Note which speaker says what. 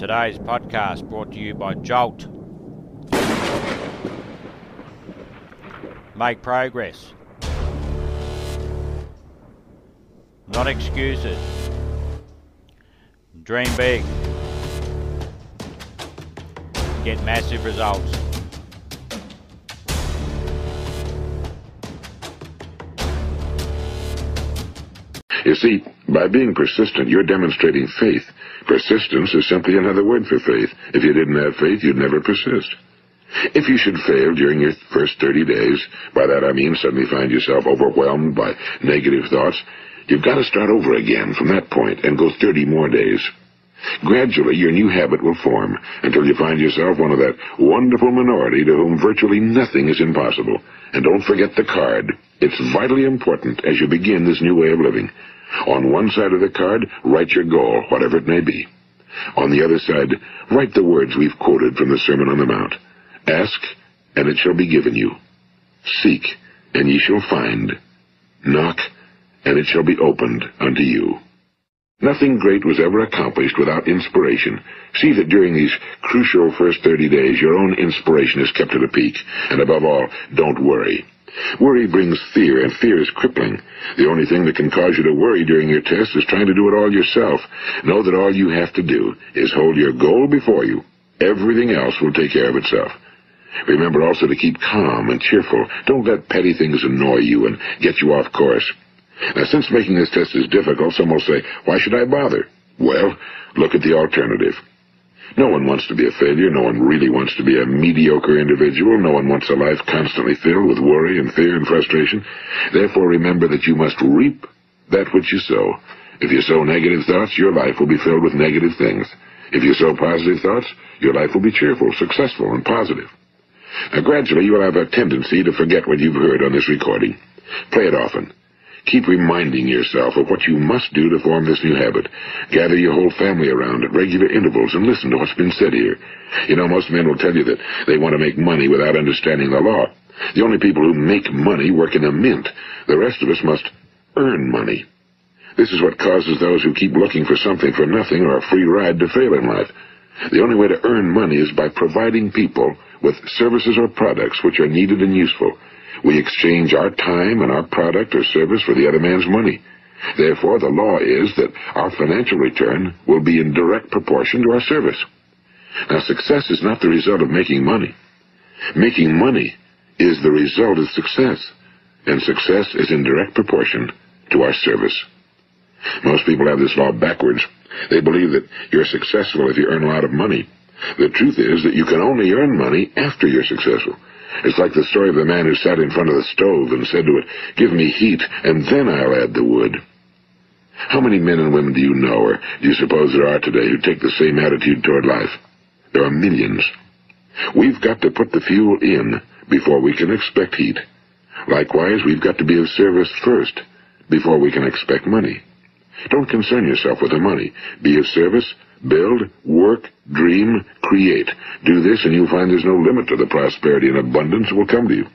Speaker 1: Today's podcast brought to you by Jolt. Make progress. Not excuses. Dream big. Get massive results.
Speaker 2: You see, by being persistent, you're demonstrating faith. Persistence is simply another word for faith. If you didn't have faith, you'd never persist. If you should fail during your first 30 days, by that I mean suddenly find yourself overwhelmed by negative thoughts, you've got to start over again from that point and go 30 more days. Gradually, your new habit will form until you find yourself one of that wonderful minority to whom virtually nothing is impossible. And don't forget the card. It's vitally important as you begin this new way of living. On one side of the card, write your goal, whatever it may be. On the other side, write the words we've quoted from the Sermon on the Mount. Ask, and it shall be given you. Seek, and ye shall find. Knock, and it shall be opened unto you. Nothing great was ever accomplished without inspiration. See that during these crucial first 30 days, your own inspiration is kept at a peak. And above all, don't worry. Worry brings fear, and fear is crippling. The only thing that can cause you to worry during your test is trying to do it all yourself. Know that all you have to do is hold your goal before you. Everything else will take care of itself. Remember also to keep calm and cheerful. Don't let petty things annoy you and get you off course. Now, since making this test is difficult, some will say, why should I bother? Well, look at the alternative. No one wants to be a failure. No one really wants to be a mediocre individual. No one wants a life constantly filled with worry and fear and frustration. Therefore, remember that you must reap that which you sow. If you sow negative thoughts, your life will be filled with negative things. If you sow positive thoughts, your life will be cheerful, successful, and positive. Now, gradually, you will have a tendency to forget what you've heard on this recording. Play it often. Keep reminding yourself of what you must do to form this new habit. Gather your whole family around at regular intervals and listen to what's been said here. You know, most men will tell you that they want to make money without understanding the law. The only people who make money work in a mint. The rest of us must earn money. This is what causes those who keep looking for something for nothing or a free ride to fail in life. The only way to earn money is by providing people with services or products which are needed and useful. We exchange our time and our product or service for the other man's money. Therefore, the law is that our financial return will be in direct proportion to our service. Now, success is not the result of making money. Making money is the result of success, and success is in direct proportion to our service. Most people have this law backwards. They believe that you're successful if you earn a lot of money. The truth is that you can only earn money after you're successful. It's like the story of the man who sat in front of the stove and said to it, Give me heat, and then I'll add the wood. How many men and women do you know, or do you suppose there are today, who take the same attitude toward life? There are millions. We've got to put the fuel in before we can expect heat. Likewise, we've got to be of service first before we can expect money. Don't concern yourself with the money. Be of service, build, work, dream, create. Do this and you'll find there's no limit to the prosperity and abundance that will come to you.